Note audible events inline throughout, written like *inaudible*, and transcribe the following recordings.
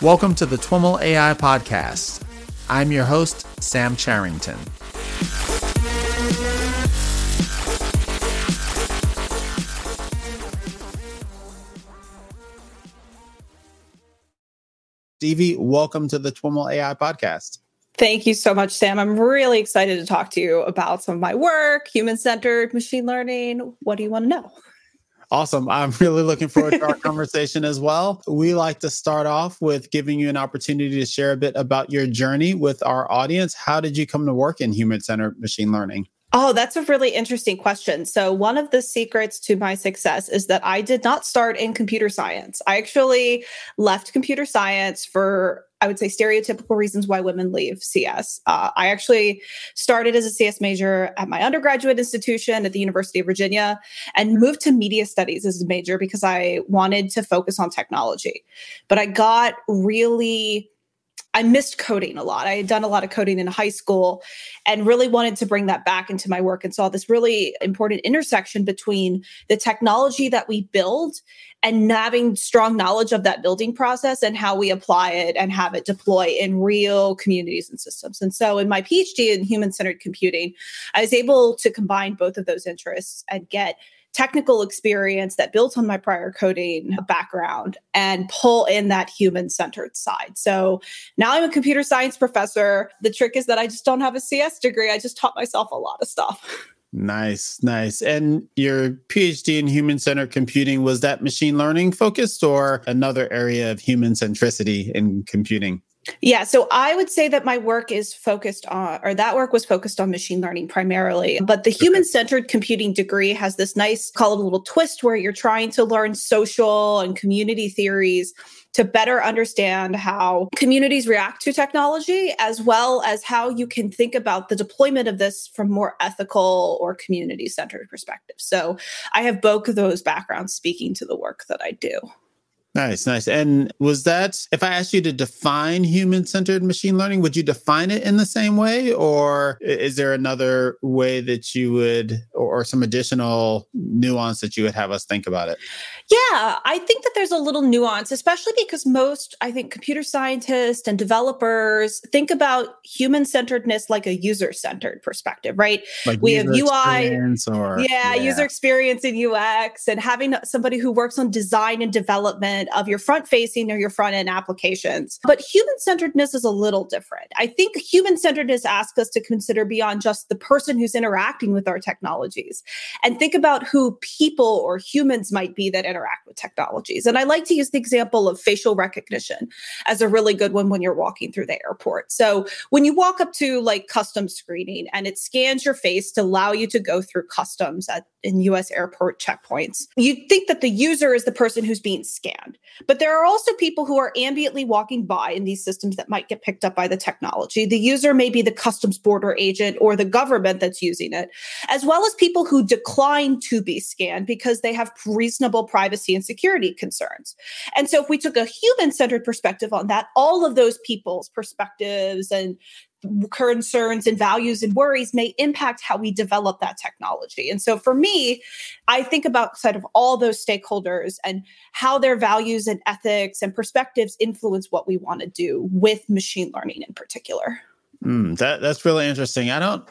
Welcome to the TWIML AI Podcast. I'm your host, Sam Charrington. Stevie, welcome to the TWIML AI Podcast. Thank you so much, Sam. I'm really excited to talk to you about some of my work, human centered machine learning. What do you want to know? Awesome. I'm really looking forward to our *laughs* conversation as well. We like to start off with giving you an opportunity to share a bit about your journey with our audience. How did you come to work in human centered machine learning? Oh, that's a really interesting question. So, one of the secrets to my success is that I did not start in computer science. I actually left computer science for, I would say, stereotypical reasons why women leave CS. Uh, I actually started as a CS major at my undergraduate institution at the University of Virginia and moved to media studies as a major because I wanted to focus on technology. But I got really I missed coding a lot. I had done a lot of coding in high school and really wanted to bring that back into my work and saw this really important intersection between the technology that we build and having strong knowledge of that building process and how we apply it and have it deploy in real communities and systems. And so in my PhD in human centered computing, I was able to combine both of those interests and get technical experience that built on my prior coding background and pull in that human centered side. So now I'm a computer science professor. The trick is that I just don't have a CS degree. I just taught myself a lot of stuff. Nice, nice. And your PhD in human centered computing, was that machine learning focused or another area of human centricity in computing? Yeah, so I would say that my work is focused on, or that work was focused on machine learning primarily. But the human centered computing degree has this nice, call it a little twist, where you're trying to learn social and community theories to better understand how communities react to technology, as well as how you can think about the deployment of this from more ethical or community centered perspectives. So I have both of those backgrounds speaking to the work that I do. Nice, nice. And was that, if I asked you to define human centered machine learning, would you define it in the same way? Or is there another way that you would, or, some additional nuance that you would have us think about it? Yeah, I think that there's a little nuance, especially because most, I think, computer scientists and developers think about human centeredness like a user centered perspective, right? Like we have UI, or, yeah, yeah, user experience in UX, and having somebody who works on design and development of your front facing or your front end applications. But human centeredness is a little different. I think human centeredness asks us to consider beyond just the person who's interacting with our technologies and think about who people or humans might be that interact with technologies. And I like to use the example of facial recognition as a really good one when you're walking through the airport. So when you walk up to like customs screening and it scans your face to allow you to go through customs at in US airport checkpoints, you think that the user is the person who's being scanned. But there are also people who are ambiently walking by in these systems that might get picked up by the technology. The user may be the customs border agent or the government that's using it, as well as people who decline to be scanned because they have reasonable privacy and security concerns. And so if we took a human centered perspective on that, all of those people's perspectives and concerns and values and worries may impact how we develop that technology. And so for me, I think about sort of all those stakeholders and how their values and ethics and perspectives influence what we want to do with machine learning in particular. Mm, that that's really interesting. I don't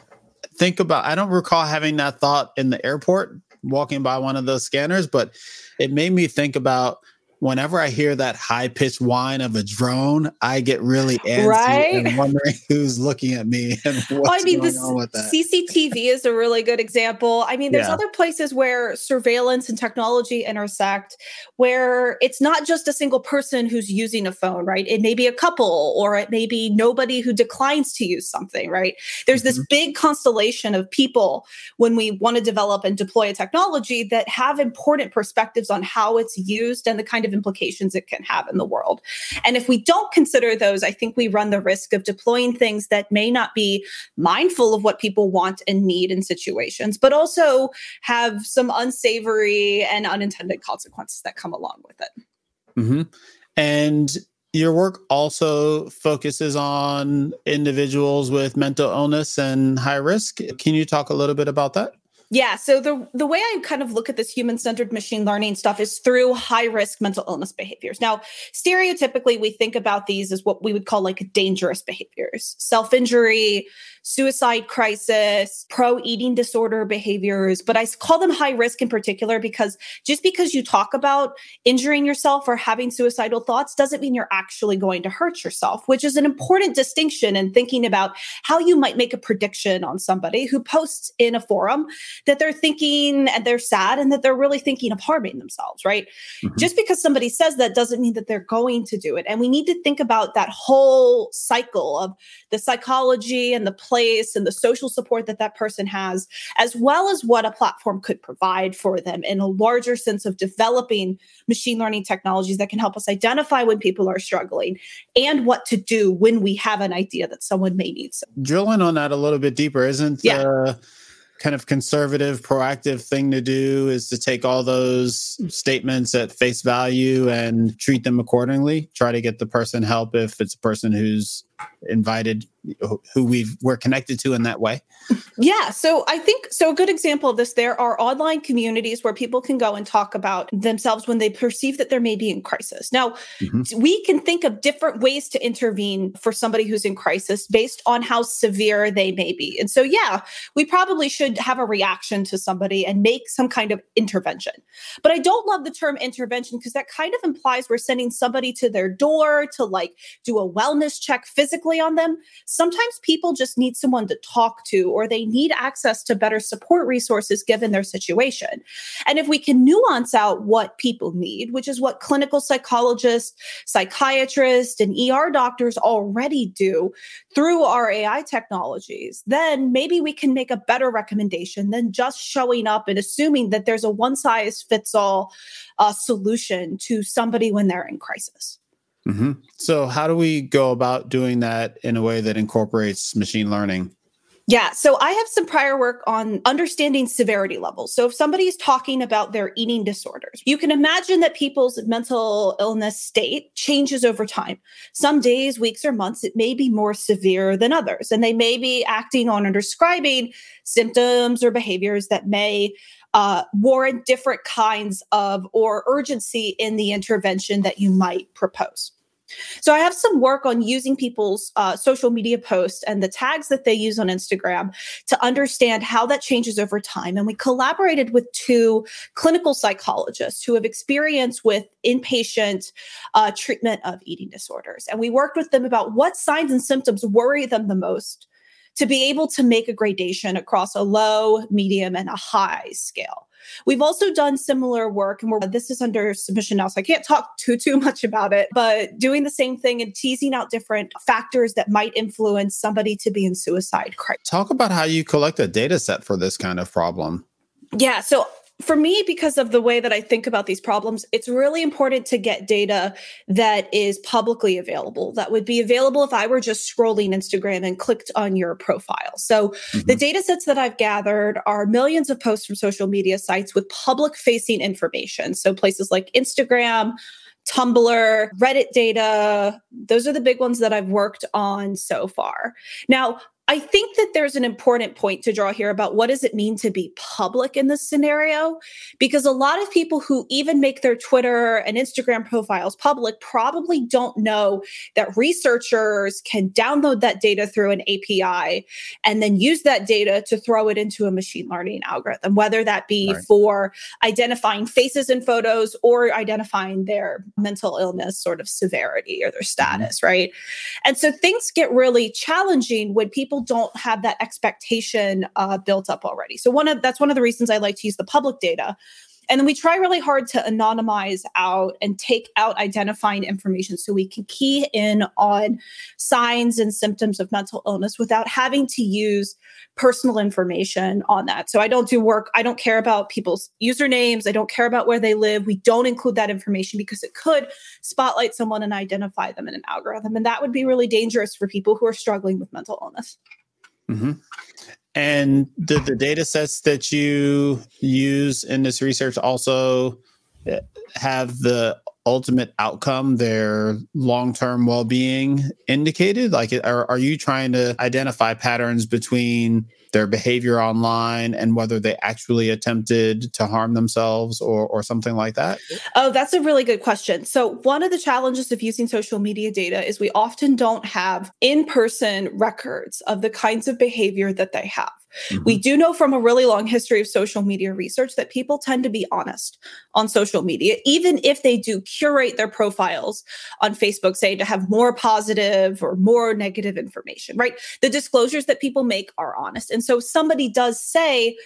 think about I don't recall having that thought in the airport walking by one of those scanners, but it made me think about whenever I hear that high pitched whine of a drone, I get really antsy right? and *laughs* wondering who's looking at me and what's well, I mean, going on with that. CCTV is a really good example. I mean, there's yeah. other places where surveillance and technology intersect, where it's not just a single person who's using a phone, right? It may be a couple, or it may be nobody who declines to use something, right? There's mm-hmm. this big constellation of people when we want to develop and deploy a technology that have important perspectives on how it's used and the kind of of implications it can have in the world. And if we don't consider those, I think we run the risk of deploying things that may not be mindful of what people want and need in situations, but also have some unsavory and unintended consequences that come along with it. Mm-hmm. And your work also focuses on individuals with mental illness and high risk. Can you talk a little bit about that? Yeah. So the the way I kind of look at this human centered machine learning stuff is through high risk mental illness behaviors. Now, stereotypically, we think about these as what we would call like dangerous behaviors, self injury, suicide crisis, pro eating disorder behaviors. But I call them high risk in particular because just because you talk about injuring yourself or having suicidal thoughts doesn't mean you're actually going to hurt yourself, which is an important distinction in thinking about how you might make a prediction on somebody who posts in a forum that they're thinking and they're sad and that they're really thinking of harming themselves, right? Mm-hmm. Just because somebody says that doesn't mean that they're going to do it. And we need to think about that whole cycle of the psychology and the place and the social support that that person has, as well as what a platform could provide for them in a larger sense of developing machine learning technologies that can help us identify when people are struggling and what to do when we have an idea that someone may need. Some. Drilling on that a little bit deeper, isn't yeah. Uh, kind of conservative, proactive thing to do is to take all those statements at face value and treat them accordingly. Try to get the person help if it's a person who's invited who we've we're connected to in that way. Yeah so i think so a good example of this there are online communities where people can go and talk about themselves when they perceive that there may be in crisis. Now mm-hmm. we can think of different ways to intervene for somebody who's in crisis based on how severe they may be. And so yeah we probably should have a reaction to somebody and make some kind of intervention. But i don't love the term intervention because that kind of implies we're sending somebody to their door to like do a wellness check physically on them sometimes people just need someone to talk to or they need access to better support resources given their situation. And if we can nuance out what people need, which is what clinical psychologists, psychiatrists, and ER doctors already do through our AI technologies, then maybe we can make a better recommendation than just showing up and assuming that there's a one size fits all uh, solution to somebody when they're in crisis. Mm-hmm. So, how do we go about doing that in a way that incorporates machine learning? Yeah. So I have some prior work on understanding severity levels. So if somebody is talking about their eating disorders, you can imagine that people's mental illness state changes over time. Some days, weeks, or months, it may be more severe than others. And they may be acting on or describing symptoms or behaviors that may uh, warrant different kinds of or urgency in the intervention that you might propose. So I have some work on using people's uh, social media posts and the tags that they use on Instagram to understand how that changes over time. And we collaborated with two clinical psychologists who have experience with inpatient uh, treatment of eating disorders. And we worked with them about what signs and symptoms worry them the most to be able to make a gradation across a low, medium, and a high scale. We've also done similar work, and this is under submission now, so I can't talk too too much about it. But doing the same thing and teasing out different factors that might influence somebody to be in suicide. Crisis. Talk about how you collect a data set for this kind of problem. Yeah, so for me, because of the way that I think about these problems, it's really important to get data that is publicly available, that would be available if I were just scrolling Instagram and clicked on your profile. So mm-hmm. the data sets that I've gathered are millions of posts from social media sites with public facing information. So places like Instagram, Tumblr, Reddit data. Those are the big ones that I've worked on so far. Now, I think that there's an important point to draw here about what does it mean to be public in this scenario? Because a lot of people who even make their Twitter and Instagram profiles public probably don't know that researchers can download that data through an API and then use that data to throw it into a machine learning algorithm, whether that be right. for identifying faces in photos or identifying their mental illness sort of severity or their mm-hmm. status, mm-hmm. right? And so things get really challenging when people people don't have that expectation uh, built up already. So one of that's one of the reasons I like to use the public data. And then we try really hard to anonymize out and take out identifying information so we can key in on signs and symptoms of mental illness without having to use personal information on that. So I don't do work, I don't care about people's usernames, I don't care about where they live. We don't include that information because it could spotlight someone and identify them in an algorithm. And that would be really dangerous for people who are struggling with mental illness. Mm-hmm. And the, the data sets that you use in this research also eh, have the ultimate outcome their long-term well-being indicated like are, are you trying to identify patterns between their behavior online and whether they actually attempted to harm themselves or, or something like that? Oh, that's a really good question. So, one of the challenges of using social media data is we often don't have in person records of the kinds of behavior that they have. Mm-hmm. We do know from a really long history of social media research that people tend to be honest on social media, even if they do curate their profiles on Facebook, say to have more positive or more negative information, right? The disclosures that people make are honest. And so somebody does say,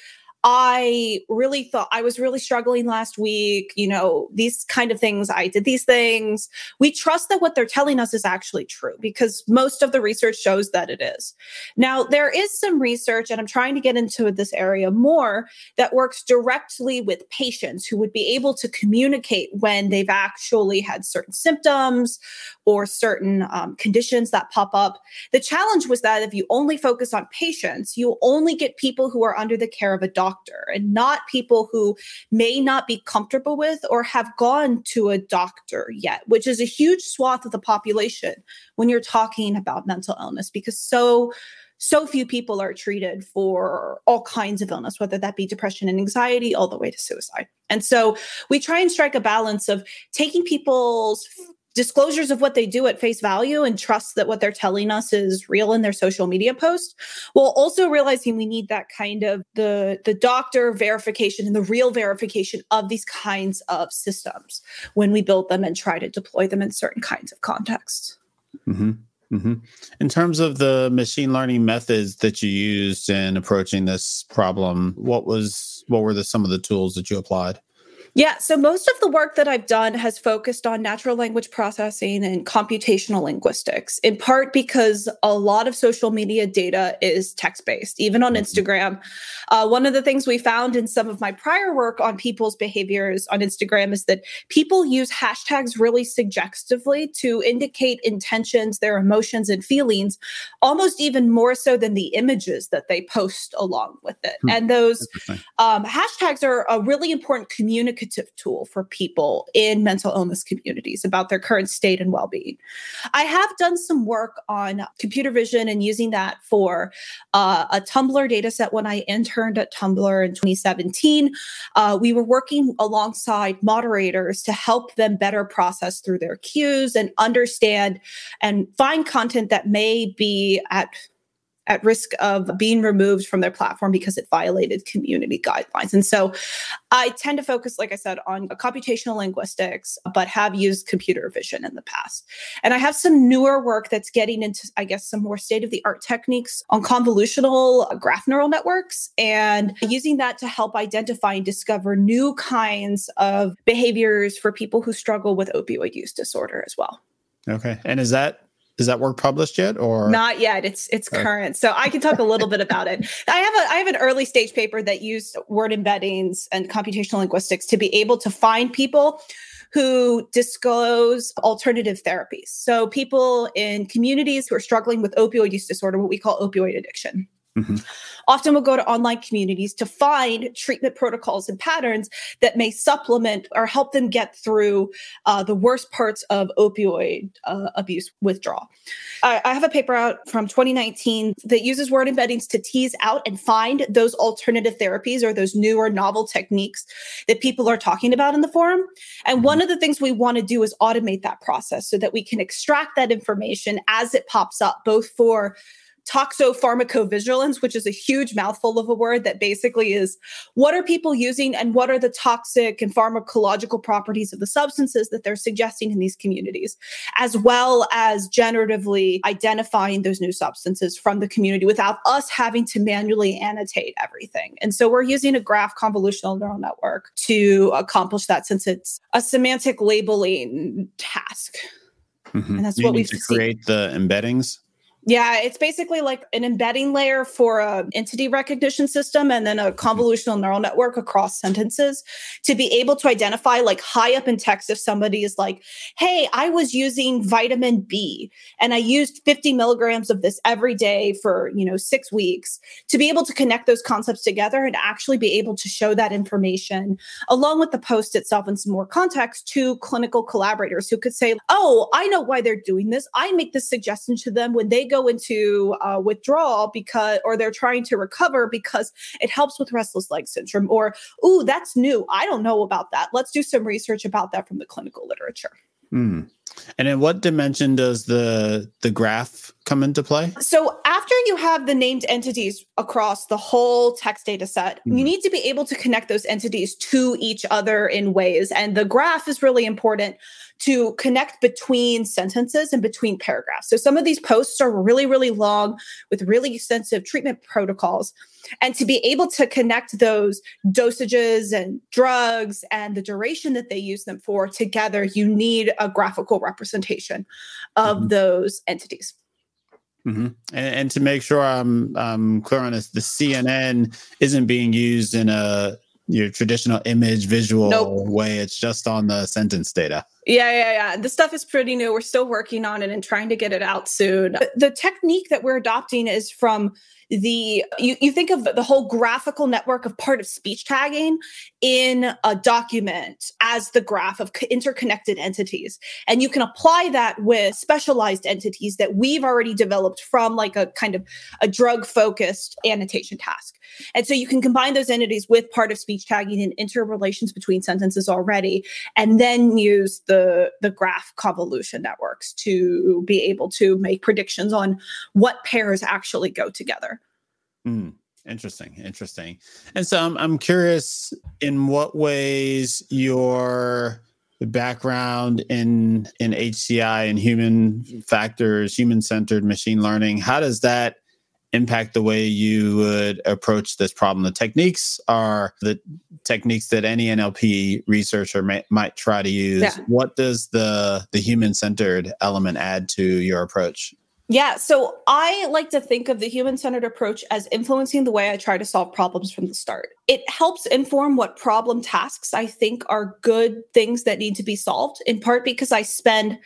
I really thought I was really struggling last week. You know, these kind of things, I did these things. We trust that what they're telling us is actually true because most of the research shows that it is. Now, there is some research, and I'm trying to get into this area more, that works directly with patients who would be able to communicate when they've actually had certain symptoms or certain um, conditions that pop up. The challenge was that if you only focus on patients, you only get people who are under the care of a doctor and not people who may not be comfortable with or have gone to a doctor yet, which is a huge swath of the population when you're talking about mental illness because so so few people are treated for all kinds of illness, whether that be depression and anxiety, all the way to suicide. And so we try and strike a balance of taking people's disclosures of what they do at face value and trust that what they're telling us is real in their social media post while also realizing we need that kind of the the doctor verification and the real verification of these kinds of systems when we build them and try to deploy them in certain kinds of contexts mm-hmm. Mm-hmm. In terms of the machine learning methods that you used in approaching this problem, what was what were the some of the tools that you applied? Yeah, so most of the work that I've done has focused on natural language processing and computational linguistics, in part because a lot of social media data is text based, even on mm-hmm. Instagram. Uh, one of the things we found in some of my prior work on people's behaviors on Instagram is that people use hashtags really suggestively to indicate intentions, their emotions, and feelings, almost even more so than the images that they post along with it. Hmm. And those um, hashtags are a really important communication tool for people in mental illness communities about their current state and well-being. I have done some work on computer vision and using that for uh, a Tumblr data set when I interned at Tumblr in 2017. Uh, we were working alongside moderators to help them better process through their queues and understand and find content that may be at at risk of being removed from their platform because it violated community guidelines. And so I tend to focus, like I said, on computational linguistics, but have used computer vision in the past. And I have some newer work that's getting into, I guess, some more state of the art techniques on convolutional graph neural networks and using that to help identify and discover new kinds of behaviors for people who struggle with opioid use disorder as well. Okay. And is that is that work published yet or? Not yet. It's it's current. So i can talk a little bit about it. *laughs* I have a i have an early stage paper that used word embeddings and computational linguistics to be able to find people who disclose alternative therapies. So people in communities who are struggling with opioid use disorder what we call opioid addiction Mm-hmm. Often we'll go to online communities to find treatment protocols and patterns that may supplement or help them get through uh, the worst parts of opioid uh, abuse withdrawal. I, I have a paper out from 2019 that uses word embeddings to tease out and find those alternative therapies or those new or novel techniques that people are talking about in the forum. And mm-hmm. one of the things we want to do is automate that process so that we can extract that information as it pops up, both for toxopharmacovigilance, which is a huge mouthful of a word that basically is what are people using and what are the toxic and pharmacological properties of the substances that they're suggesting in these communities, as well as generatively identifying those new substances from the community without us having to manually annotate everything. And so we're using a graph convolutional neural network to accomplish that since it's a semantic labeling task. Mm-hmm. And that's what we create the embeddings Yeah, it's basically like an embedding layer for a entity recognition system and then a mm-hmm. convolutional neural network across sentences to be able to identify like high up in text if somebody is like, hey, I was using vitamin B and I used 50 milligrams of this every day for, you know, six weeks to be able to connect those concepts together and actually be able to show that information along with the post itself and some more context to clinical collaborators who could say, oh, I know why they're doing this. I make this suggestion to them when they go into uh, withdrawal because, or they're trying to recover because it helps with restless leg syndrome, or, ooh, that's new. I don't know about that. Let's do some research about that from the clinical literature. Mm. And in what dimension does the the graph come into play? So after you have the named entities across the whole text data set, mm-hmm. you need to be able to connect those entities to each other in ways. And the graph is really important to connect between sentences and between paragraphs. So some of these posts are really, really long with really extensive treatment protocols. And to be able to connect those dosages and drugs and the duration that they use them for together, you need a graphical representation of mm-hmm. those entities. Mm-hmm. And, and, to make sure I'm, I'm clear on this, the CNN isn't being used in a your traditional image visual nope. way. It's just on the sentence data. Yeah, yeah, yeah. The stuff is pretty new. We're still working on it and trying to get it out soon. The technique that we're adopting is from the you, you think of the whole graphical network of part of speech tagging in a document as the graph of interconnected entities. And you can apply that with specialized entities that we've already developed from like a kind of a drug focused annotation task. And so you can combine those entities with part of speech tagging and interrelations between sentences already and then use the the graph convolution networks to be able to make predictions on what pairs actually go together Mm, interesting, interesting. And so I'm I'm curious in what ways your background in in HCI and human factors, human centered machine learning, how does that impact the way you would approach this problem? The techniques are the techniques that any NLP researcher may, might try to use. Yeah. What does the the human centered element add to your approach? Yeah, so I like to think of the human centered approach as influencing the way I try to solve problems from the start. It helps inform what problem tasks I think are good things that need to be solved, in part because I spend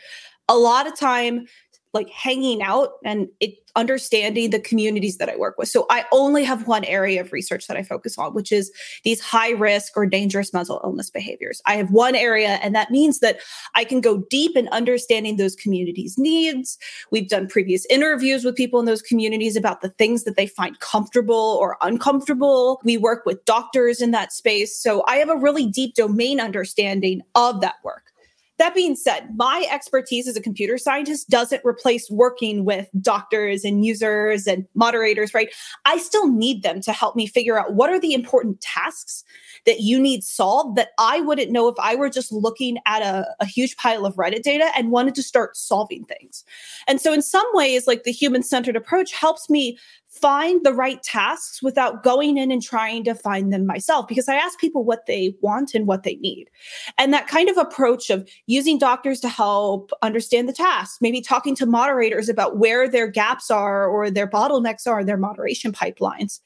a lot of time like hanging out and it understanding the communities that I work with. So I only have one area of research that I focus on, which is these high risk or dangerous mental illness behaviors. I have one area, and that means that I can go deep in understanding those communities' needs. We've done previous interviews with people in those communities about the things that they find comfortable or uncomfortable. We work with doctors in that space. So I have a really deep domain understanding of that work. That being said, my expertise as a computer scientist doesn't replace working with doctors and users and moderators, right? I still need them to help me figure out what are the important tasks that you need solved that I wouldn't know if I were just looking at a, a huge pile of Reddit data and wanted to start solving things. And so, in some ways, like the human centered approach helps me find the right tasks without going in and trying to find them myself because I ask people what they want and what they need. And that kind of approach of using doctors to help understand the tasks, maybe talking to moderators about where their gaps are or their bottlenecks are in their moderation pipelines.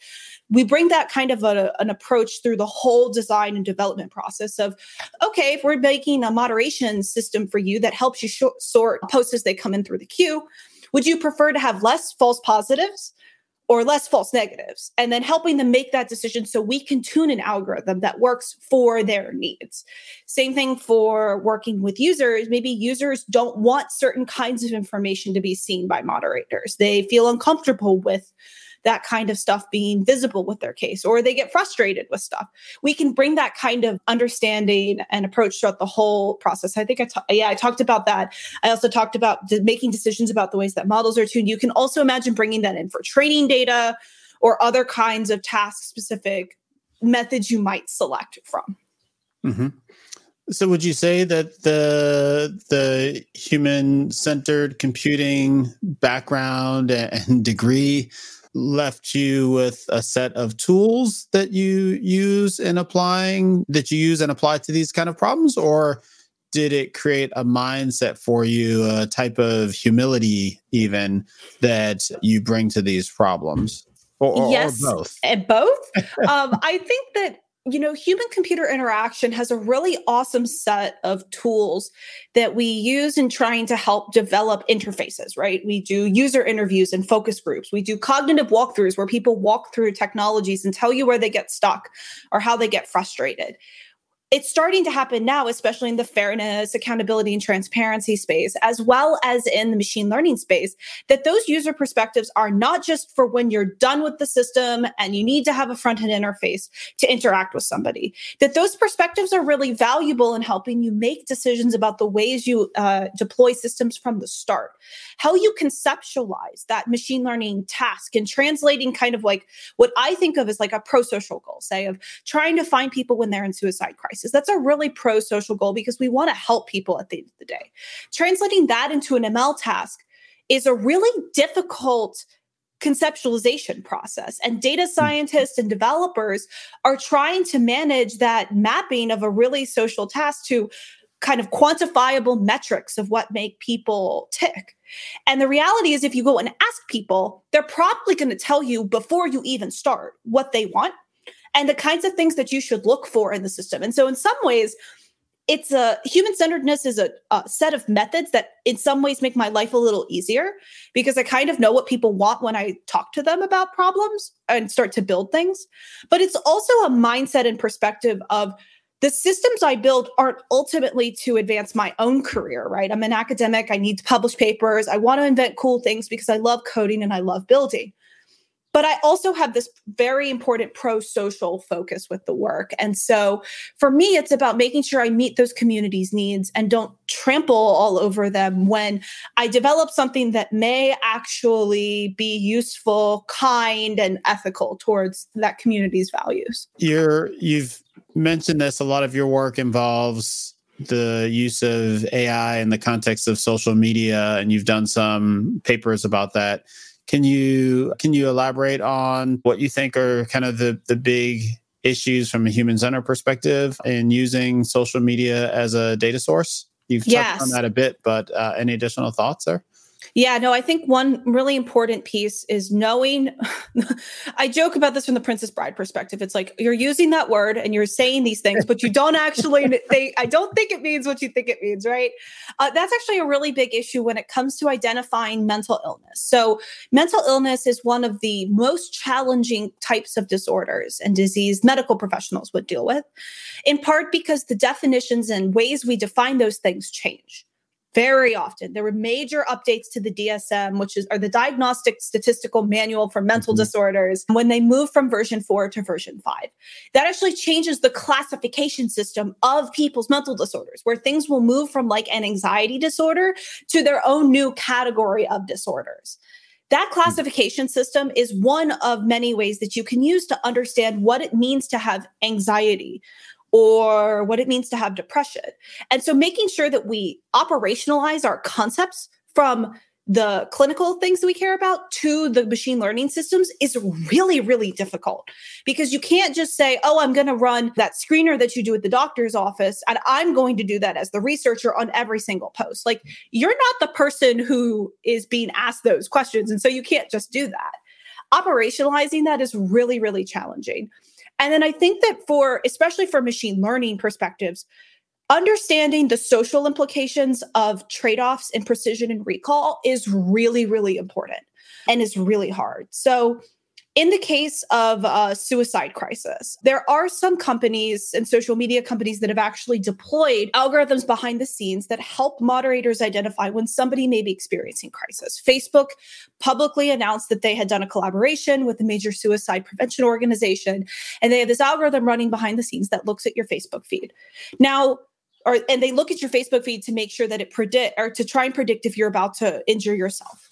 We bring that kind of a, an approach through the whole design and development process of, okay, if we're making a moderation system for you that helps you sh- sort posts as they come in through the queue, would you prefer to have less false positives or less false negatives, and then helping them make that decision so we can tune an algorithm that works for their needs. Same thing for working with users. Maybe users don't want certain kinds of information to be seen by moderators, they feel uncomfortable with that kind of stuff being visible with their case, or they get frustrated with stuff. We can bring that kind of understanding and approach throughout the whole process. I think I ta- yeah I talked about that. I also talked about making decisions about the ways that models are tuned. You can also imagine bringing that in for training data or other kinds of task specific methods you might select from. Mm-hmm. So would you say that the the human centered computing background and degree left you with a set of tools that you use in applying that you use and apply to these kind of problems or did it create a mindset for you, a type of humility, even that you bring to these problems? Or, yes, or both? Both. um, I think that you know, human computer interaction has a really awesome set of tools that we use in trying to help develop interfaces, right? We do user interviews and focus groups. We do cognitive walkthroughs where people walk through technologies and tell you where they get stuck or how they get frustrated it's starting to happen now, especially in the fairness, accountability, and transparency space, as well as in the machine learning space, that those user perspectives are not just for when you're done with the system and you need to have a front end interface to interact with somebody, that those perspectives are really valuable in helping you make decisions about the ways you uh, deploy systems from the start, how you conceptualize that machine learning task and translating kind of like what I think of as like a pro social goal, say, of trying to find people when they're in suicide crisis crisis. That's a really pro social goal because we want to help people at the end of the day. Translating that into an ML task is a really difficult conceptualization process. And data hmm. scientists and developers are trying to manage that mapping of a really social task to kind of quantifiable metrics of what make people tick. And the reality is if you go and ask people, they're probably going to tell you before you even start what they want and the kinds of things that you should look for in the system. And so, in some ways, it's a human centeredness is a, a, set of methods that in some ways make my life a little easier because I kind of know what people want when I talk to them about problems and start to build things. But it's also a mindset and perspective of the systems I build aren't ultimately to advance my own career, right? I'm an academic. I need to publish papers. I want to invent cool things because I love coding and I love building but I also have this very important pro social focus with the work. And so for me, it's about making sure I meet those communities' needs and don't trample all over them when I develop something that may actually be useful, kind, and ethical towards that community's values. You're, you've mentioned this, a lot of your work involves the use of AI in the context of social media, and you've done some papers about that can you can you elaborate on what you think are kind of the the big issues from a human center perspective in using social media as a data source? You've touched yes. on that a bit, but uh, any additional thoughts there? Yeah, no, I think one really important piece is knowing. *laughs* I joke about this from the Princess Bride perspective. It's like you're using that word and you're saying these things, but you don't actually think, I don't think it means what you think it means, right? Uh, that's actually a really big issue when it comes to identifying mental illness. So, mental illness is one of the most challenging types of disorders and disease medical professionals would deal with, in part because the definitions and ways we define those things change very often. There were major updates to the DSM, which is or the Diagnostic Statistical Manual for Mental mm-hmm. Disorders, when they moved from version 4 to version 5. That actually changes the classification system of people's mental disorders, where things will move from like an anxiety disorder to their own new category of disorders. That mm. classification system is one of many ways that you can use to understand what it means to have anxiety, or what it means to have depression. And so making sure that we operationalize our concepts from the clinical things that we care about to the machine learning systems is really, really difficult because you can't just say, oh, I'm going to run that screener that you do at the doctor's office, and I'm going to do that as the researcher on every single post. Like, you're not the person who is being asked those questions. And so you can't just do that. Operationalizing that is really, really challenging. And then I think that for, especially for machine learning perspectives, understanding the social implications of trade offs in precision and recall is really, really important and is really hard. So, in the case of a suicide crisis, there are some companies and social media companies that have actually deployed algorithms behind the scenes that help moderators identify when somebody may be experiencing crisis. Facebook publicly announced that they had done a collaboration with a major suicide prevention organization, and they have this algorithm running behind the scenes that looks at your Facebook feed. Now, or and they look at your Facebook feed to make sure that it predict or to try and predict if you're about to injure yourself.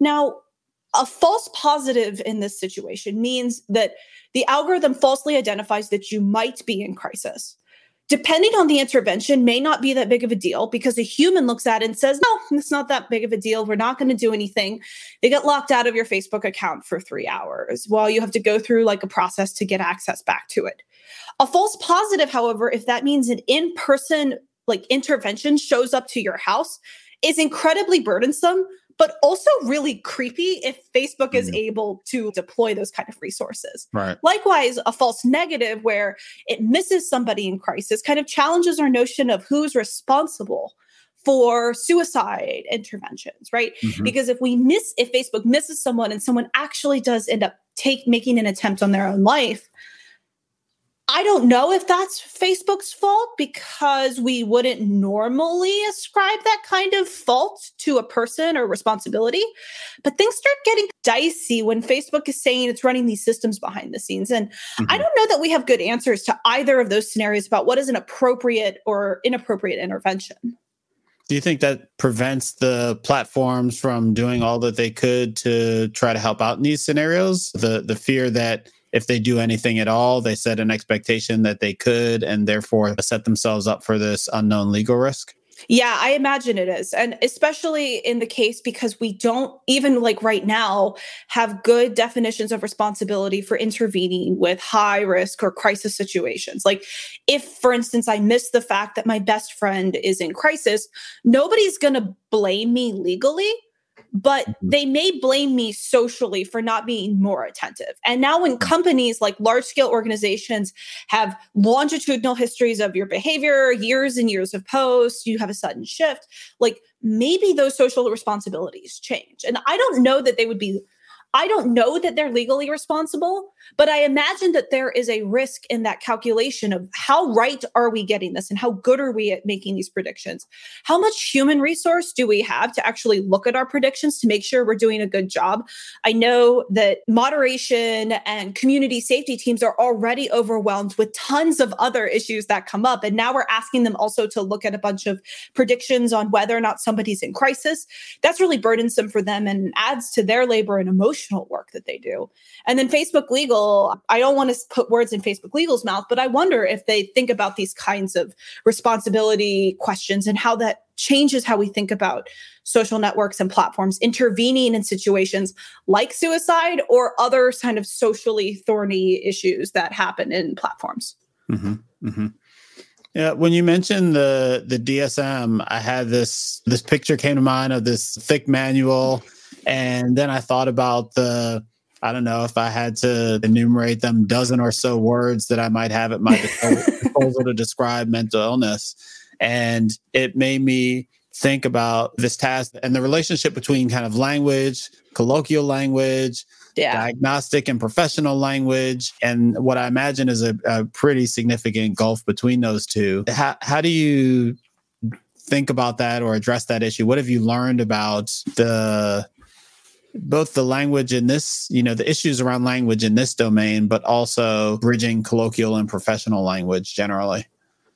Now, a false positive in this situation means that the algorithm falsely identifies that you might be in crisis. Depending on the intervention, may not be that big of a deal because a human looks at it and says, No, it's not that big of a deal. We're not going to do anything. They get locked out of your Facebook account for three hours while you have to go through like a process to get access back to it. A false positive, however, if that means an in person like intervention shows up to your house is incredibly burdensome but also really creepy if Facebook mm-hmm. is able to deploy those kind of resources. Right. Likewise, a false negative where it misses somebody in crisis kind of challenges our notion of who's responsible for suicide interventions, right? Mm-hmm. Because if we miss if Facebook misses someone and someone actually does end up take making an attempt on their own life, I don't know if that's Facebook's fault because we wouldn't normally ascribe that kind of fault to a person or responsibility. But things start getting dicey when Facebook is saying it's running these systems behind the scenes. And mm-hmm. I don't know that we have good answers to either of those scenarios about what is an appropriate or inappropriate intervention. Do you think that prevents the platforms from doing all that they could to try to help out in these scenarios? The the fear that if they do anything at all, they set an expectation that they could and therefore set themselves up for this unknown legal risk? Yeah, I imagine it is. And especially in the case because we don't even like right now have good definitions of responsibility for intervening with high risk or crisis situations. Like if for instance I miss the fact that my best friend is in crisis, nobody's going to blame me legally but mm-hmm. they may blame me socially for not being more attentive. And now, when mm-hmm. companies like large scale organizations have longitudinal histories of your behavior, years and years of posts, you have a sudden shift, like maybe those social responsibilities change. And I don't know that they would be I don't know that they're legally responsible, but I imagine that there is a risk in that calculation of how right are we getting this and how good are we at making these predictions? How much human resource do we have to actually look at our predictions to make sure we're doing a good job? I know that moderation and community safety teams are already overwhelmed with tons of other issues that come up. And now we're asking them also to look at a bunch of predictions on whether or not somebody's in crisis. That's really burdensome for them and adds to their labor and emotion work that they do. And then Facebook Legal, I don't want to put words in Facebook Legal's mouth, but I wonder if they think about these kinds of responsibility questions and how that changes how we think about social networks and platforms intervening in situations like suicide or other kind of socially thorny issues that happen in platforms. Mm-hmm, mm-hmm. Yeah, when you mentioned the the DSM, I had this this picture came to mind of this thick manual and then I thought about the, I don't know if I had to enumerate them dozen or so words that I might have at my *laughs* disposal to describe mental illness. And it made me think about this task and the relationship between kind of language, colloquial language, yeah. diagnostic and professional language, and what I imagine is a, a pretty significant gulf between those two. How, how do you think about that or address that issue? What have you learned about the both the language in this, you know, the issues around language in this domain, but also bridging colloquial and professional language generally.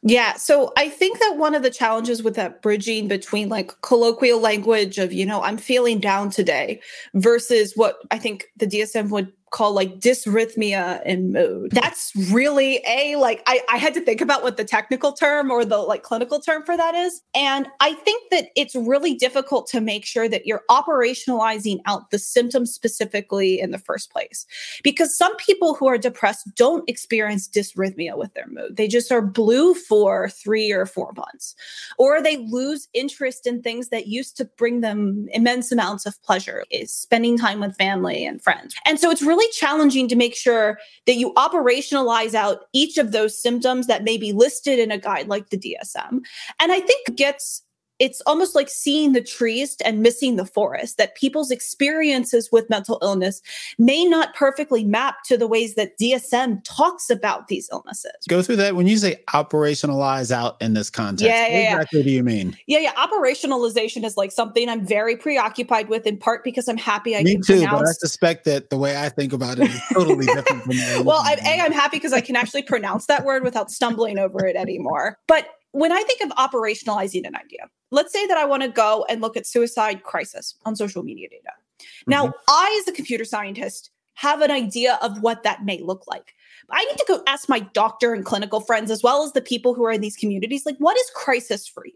Yeah. So I think that one of the challenges with that bridging between like colloquial language of, you know, I'm feeling down today versus what I think the DSM would call like dysrhythmia in mood. That's really a like I, I had to think about what the technical term or the like clinical term for that is. And I think that it's really difficult to make sure that you're operationalizing out the symptoms specifically in the first place. Because some people who are depressed don't experience dysrhythmia with their mood. They just are blue for three or four months. Or they lose interest in things that used to bring them immense amounts of pleasure, is spending time with family and friends. And so it's really really challenging to make sure that you operationalize out each of those symptoms that may be listed in a guide like the DSM. And I think gets it's almost like seeing the trees and missing the forest that people's experiences with mental illness may not perfectly map to the ways that DSM talks about these illnesses. Go through that when you say operationalize out in this context. Yeah, yeah, what exactly yeah. do you mean? Yeah, yeah. Operationalization is like something I'm very preoccupied with in part because I'm happy I Me can too, pronounce. but I suspect that the way I think about it is totally different from *laughs* Well, I'm, A, I'm happy because I can actually pronounce that word without stumbling over it anymore. But when I think of operationalizing an idea, let's say that I want to go and look at suicide crisis on social media data. Mm-hmm. Now, I, as a computer scientist, have an idea of what that may look like. I need to go ask my doctor and clinical friends, as well as the people who are in these communities, like, what is crisis for you?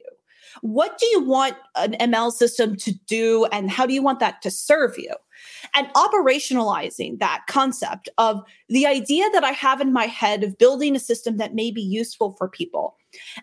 What do you want an ML system to do, and how do you want that to serve you? And operationalizing that concept of the idea that I have in my head of building a system that may be useful for people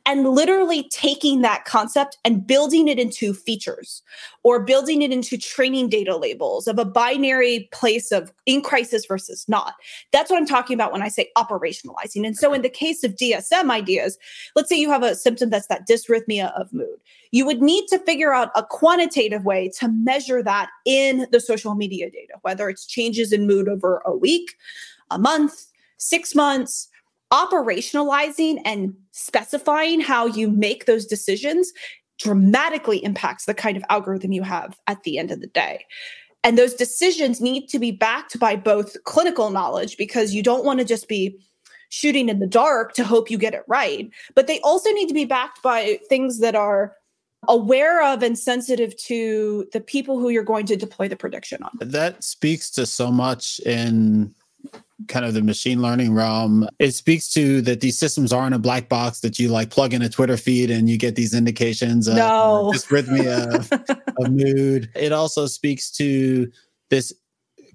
and literally taking that concept and building it into features or building it into training data labels of a binary place of in crisis versus not. That's what I'm talking about when I say operationalizing. And so, in the case of DSM ideas, let's say you have a symptom that's that dysrhythmia of mood. You would need to figure out a quantitative way to measure that in the social media data, whether it's changes in mood over a week, a month, six months, operationalizing and specifying how you make those decisions dramatically impacts the kind of algorithm you have at the end of the day. And those decisions need to be backed by both clinical knowledge because you don't want to just be shooting in the dark to hope you get it right, but they also need to be backed by things that are aware of and sensitive to the people who you're going to deploy the prediction on. That speaks to so much in kind of the machine learning realm, it speaks to that these systems aren't a black box that you like plug in a Twitter feed and you get these indications of no. dysrhythmia, *laughs* of mood. It also speaks to this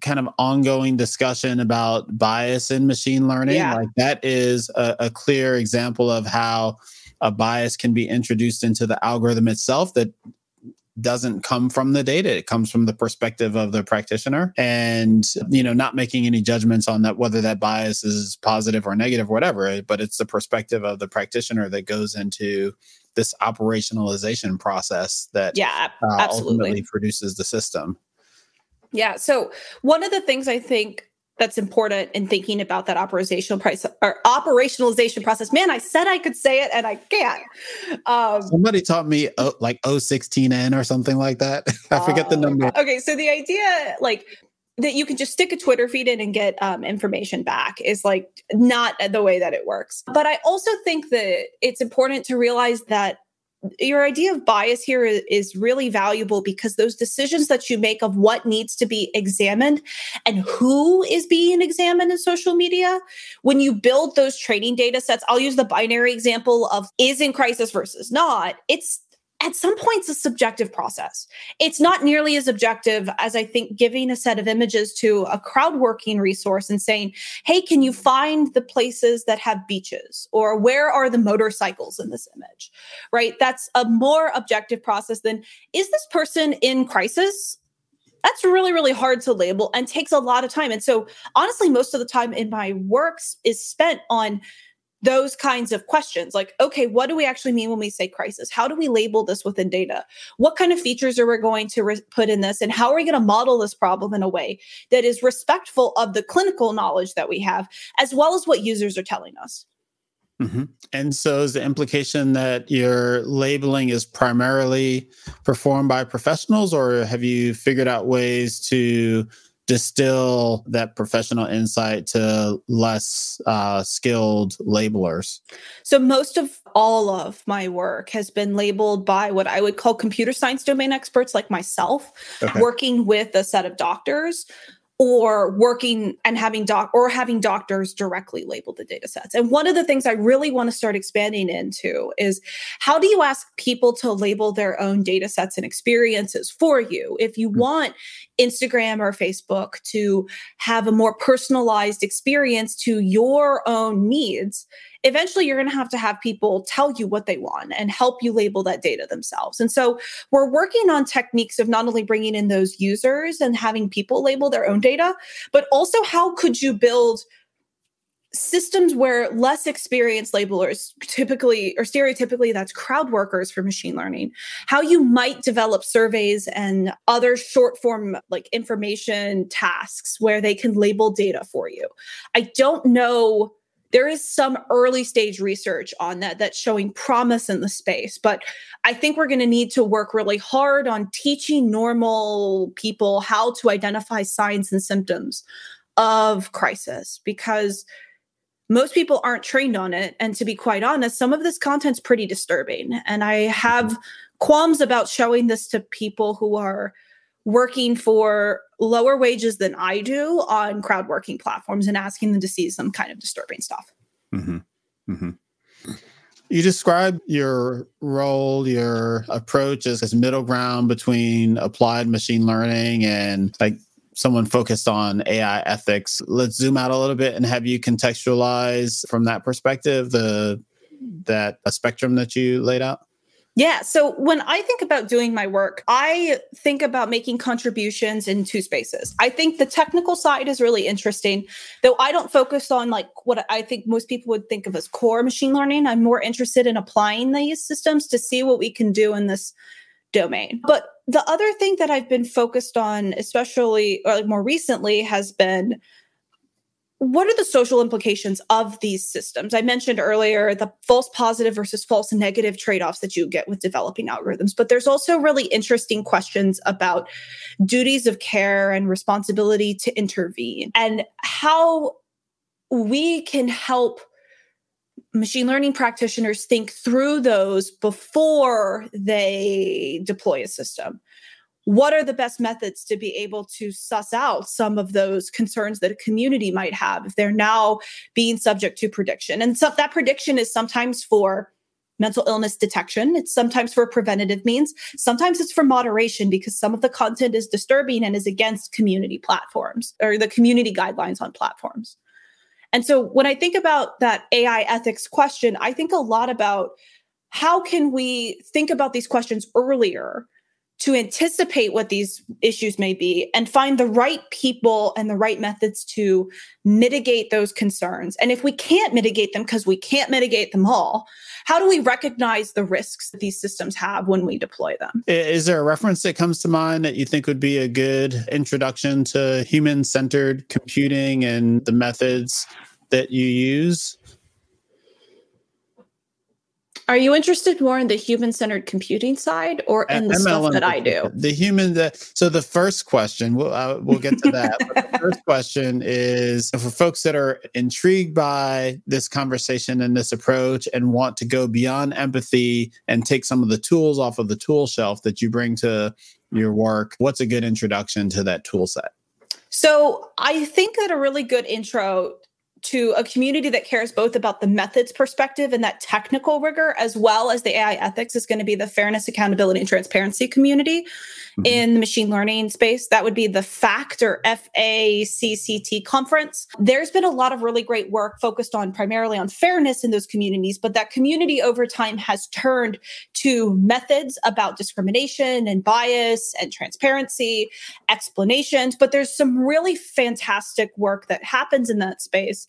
kind of ongoing discussion about bias in machine learning. Yeah. Like that is a, a clear example of how a bias can be introduced into the algorithm itself that doesn't come from the data. It comes from the perspective of the practitioner and you know not making any judgments on that whether that bias is positive or negative or whatever but it's the perspective of the practitioner that goes into this operationalization process that yeah uh, ultimately produces the system. Yeah so one of the things i think that's important in thinking about that operational price or operationalization process. Man, I said I could say it and I can't. Um, Somebody taught me oh, like 016n or something like that. *laughs* I forget the number. Okay, so the idea like that you can just stick a Twitter feed in and get um, information back is like not the way that it works. But I also think that it's important to realize that your idea of bias here is, really valuable because those decisions that you make of what needs to be examined and who is being examined in social media when you build those training data sets i'll use the binary example of is in crisis versus not it's at some points a subjective process. It's not nearly as objective as I think giving a set of images to a crowd working resource and saying, hey, can you find the places that have beaches? Or where are the motorcycles in this image? Right? That's a more objective process than is this person in crisis? That's really, really hard to label and takes a lot of time. And so, honestly, most of the time in my works is spent on those kinds of questions like okay what do we actually mean when we say crisis? How do we label this within data? What kind of features are we going to re- put in this and how are we going to model this problem in a way that is respectful of the clinical knowledge that we have as well as what users are telling us? Mm-hmm. and so is the implication that your labeling is primarily performed by professionals or have you figured out ways to distill that professional insight to less uh, skilled labelers? So, most of all of my work has been labeled by what I would call computer science domain experts like myself, okay. working with a set of doctors or working and having doc or having doctors directly label the data sets. And one of the things I really want to start expanding into is how do you ask people to label their own data sets and experiences for you? If you mm-hmm. want Instagram or Facebook to have a more personalized experience to your own needs, eventually you're going to have to have people tell you what they want and help you label that data themselves. And so we're working on techniques of not only bringing in those users and having people label their own data, but also how could you build systems where less experienced labelers typically or stereotypically that's crowd workers for machine learning how you might develop surveys and other short form like information tasks where they can label data for you i don't know there is some early stage research on that that's showing promise in the space but i think we're going to need to work really hard on teaching normal people how to identify signs and symptoms of crisis because most people aren't trained on it and to be quite honest some of this content's pretty disturbing and i have qualms about showing this to people who are working for lower wages than I do on crowd working platforms and asking them to see some kind of disturbing stuff. Mm-hmm. Mm-hmm. You describe your role, your approach as, as middle ground between applied machine learning and like someone focused on AI ethics. Let's zoom out a little bit and have you contextualize from that perspective the that a spectrum that you laid out? Yeah. So when I think about doing my work, I think about making contributions in two spaces. I think the technical side is really interesting, though I don't focus on like what I think most people would think of as core machine learning. I'm more interested in applying these systems to see what we can do in this domain. But the other thing that I've been focused on, especially or like more recently, has been what are the social implications of these systems? I mentioned earlier the false positive versus false negative trade offs that you get with developing algorithms, but there's also really interesting questions about duties of care and responsibility to intervene and how we can help machine learning practitioners think through those before they deploy a system what are the best methods to be able to suss out some of those concerns that a community might have if they're now being subject to prediction? And so that prediction is sometimes for mental illness detection. It's sometimes for preventative means. Sometimes it's for moderation because some of the content is disturbing and is against community platforms or the community guidelines on platforms. And so when i think about that ai ethics question i think a lot about how can we think about these questions earlier to anticipate what these issues may be and find the right people and the right methods to mitigate those concerns. And if we can't mitigate them because we can't mitigate them all, how do we recognize the risks that these systems have when we deploy them? Is there a reference that comes to mind that you think would be a good introduction to human centered computing and the methods that you use? Are you interested more in the human centered computing side or in the MLM, stuff that I do? The human that so the first question we'll uh, we'll get to that. the *laughs* first question is for folks that are intrigued by this conversation and this approach and want to go beyond empathy and take some of the tools off of the tool shelf that you bring to your work. What's a good introduction to that tool set? So I think that a really good intro to a community that cares both about the methods perspective and that technical rigor, as well as the AI ethics, is going to be the fairness, accountability, and transparency community mm-hmm. in the machine learning space. That would be the FACT or FACCT conference. There's been a lot of really great work focused on primarily on fairness in those communities, but that community over time has turned to methods about discrimination and bias and transparency, explanations. But there's some really fantastic work that happens in that space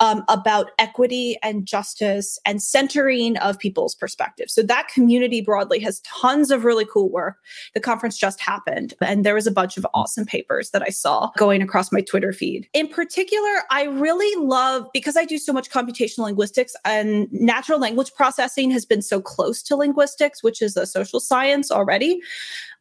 um, about equity and justice and centering of people's perspectives. So that community broadly has tons of really cool work. The conference just happened, and there was a bunch of awesome papers that I saw going across my Twitter feed. In particular, I really love because I do so much computational linguistics and natural language processing has been so close to linguistics, which is a social science already.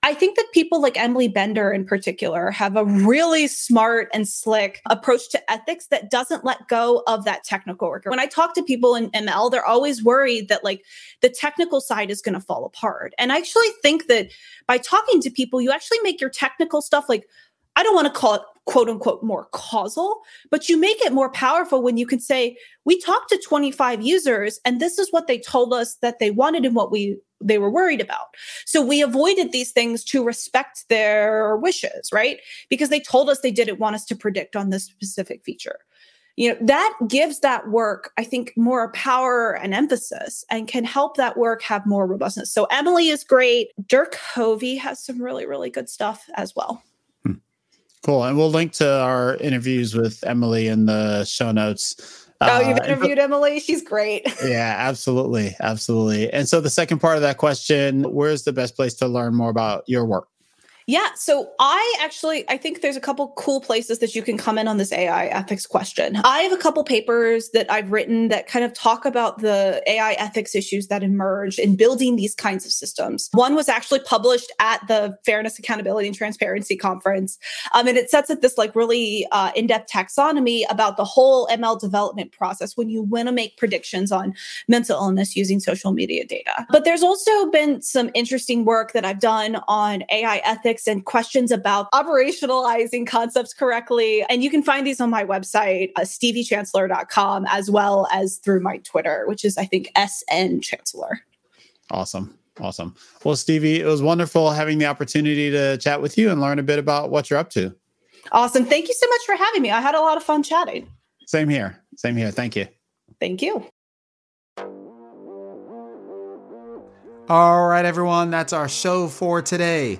I think that people like Emily Bender in particular have a really smart and slick approach to ethics that doesn't let go of that technical work. When I talk to people in ML, they're always worried that like the technical side is going to fall apart. And I actually think that by talking to people, you actually make your technical stuff like I don't want to call it quote unquote more causal, but you make it more powerful when you can say, we talked to 25 users and this is what they told us that they wanted and what we they were worried about. So we avoided these things to respect their wishes, right? Because they told us they didn't want us to predict on this specific feature. You know, that gives that work, I think, more power and emphasis and can help that work have more robustness. So Emily is great. Dirk Hovy has some really, really good stuff as well. Hmm. Cool. And we'll link to our interviews with Emily in the show notes. Oh, you've uh, interviewed uh, Emily. She's great. *laughs* yeah, absolutely. Absolutely. And so the second part of that question, where's the best place to learn more about your work? Yeah. So I actually I think there's a couple cool places that you can come in on this AI ethics question. I have a couple papers that I've written that kind of talk about the AI ethics issues that emerge in building these kinds of systems. One was actually published at the Fairness, Accountability, and Transparency Conference. Um, and it sets up this like really uh, in-depth taxonomy about the whole ML development process when you want to make predictions on mental illness using social media data. But there's also been some interesting work that I've done on AI ethics topics and questions about operationalizing concepts correctly. And you can find these on my website, uh, steviechancellor.com, as well as through my Twitter, which is, I think, SN Chancellor. Awesome. Awesome. Well, Stevie, it was wonderful having the opportunity to chat with you and learn a bit about what you're up to. Awesome. Thank you so much for having me. I had a lot of fun chatting. Same here. Same here. Thank you. Thank you. All right, everyone, that's our show for today.